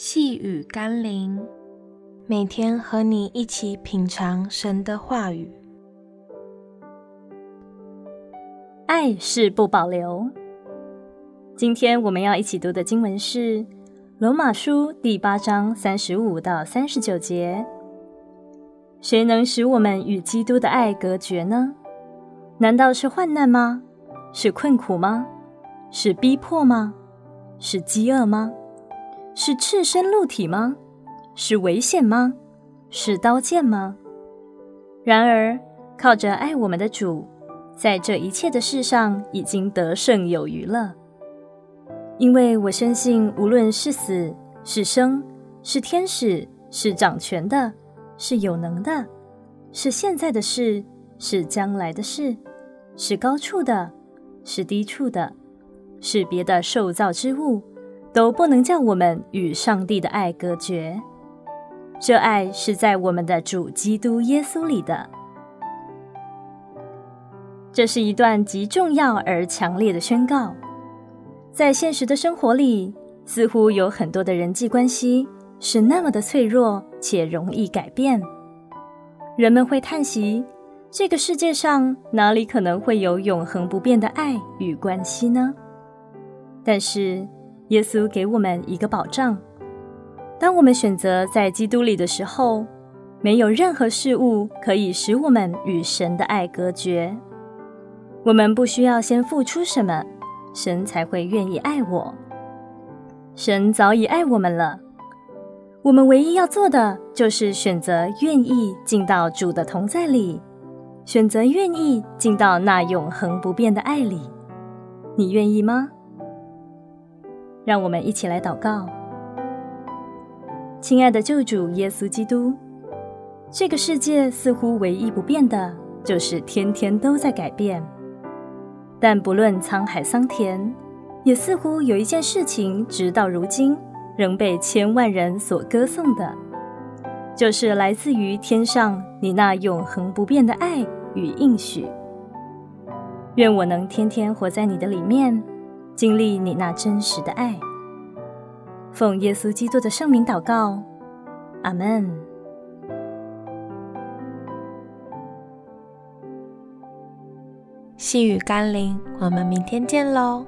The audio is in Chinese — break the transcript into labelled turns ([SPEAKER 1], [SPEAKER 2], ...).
[SPEAKER 1] 细雨甘霖，每天和你一起品尝神的话语。
[SPEAKER 2] 爱是不保留。今天我们要一起读的经文是《罗马书》第八章三十五到三十九节。谁能使我们与基督的爱隔绝呢？难道是患难吗？是困苦吗？是逼迫吗？是饥饿吗？是赤身露体吗？是危险吗？是刀剑吗？然而，靠着爱我们的主，在这一切的事上已经得胜有余了。因为我深信，无论是死是生，是天使，是掌权的，是有能的，是现在的事，是将来的事，是高处的，是低处的，是别的受造之物。都不能叫我们与上帝的爱隔绝。这爱是在我们的主基督耶稣里的。这是一段极重要而强烈的宣告。在现实的生活里，似乎有很多的人际关系是那么的脆弱且容易改变。人们会叹息：这个世界上哪里可能会有永恒不变的爱与关系呢？但是，耶稣给我们一个保障：当我们选择在基督里的时候，没有任何事物可以使我们与神的爱隔绝。我们不需要先付出什么，神才会愿意爱我。神早已爱我们了。我们唯一要做的，就是选择愿意进到主的同在里，选择愿意进到那永恒不变的爱里。你愿意吗？让我们一起来祷告，亲爱的救主耶稣基督，这个世界似乎唯一不变的，就是天天都在改变。但不论沧海桑田，也似乎有一件事情，直到如今仍被千万人所歌颂的，就是来自于天上你那永恒不变的爱与应许。愿我能天天活在你的里面。经历你那真实的爱，奉耶稣基督的圣名祷告，阿门。
[SPEAKER 1] 细雨甘霖，我们明天见喽。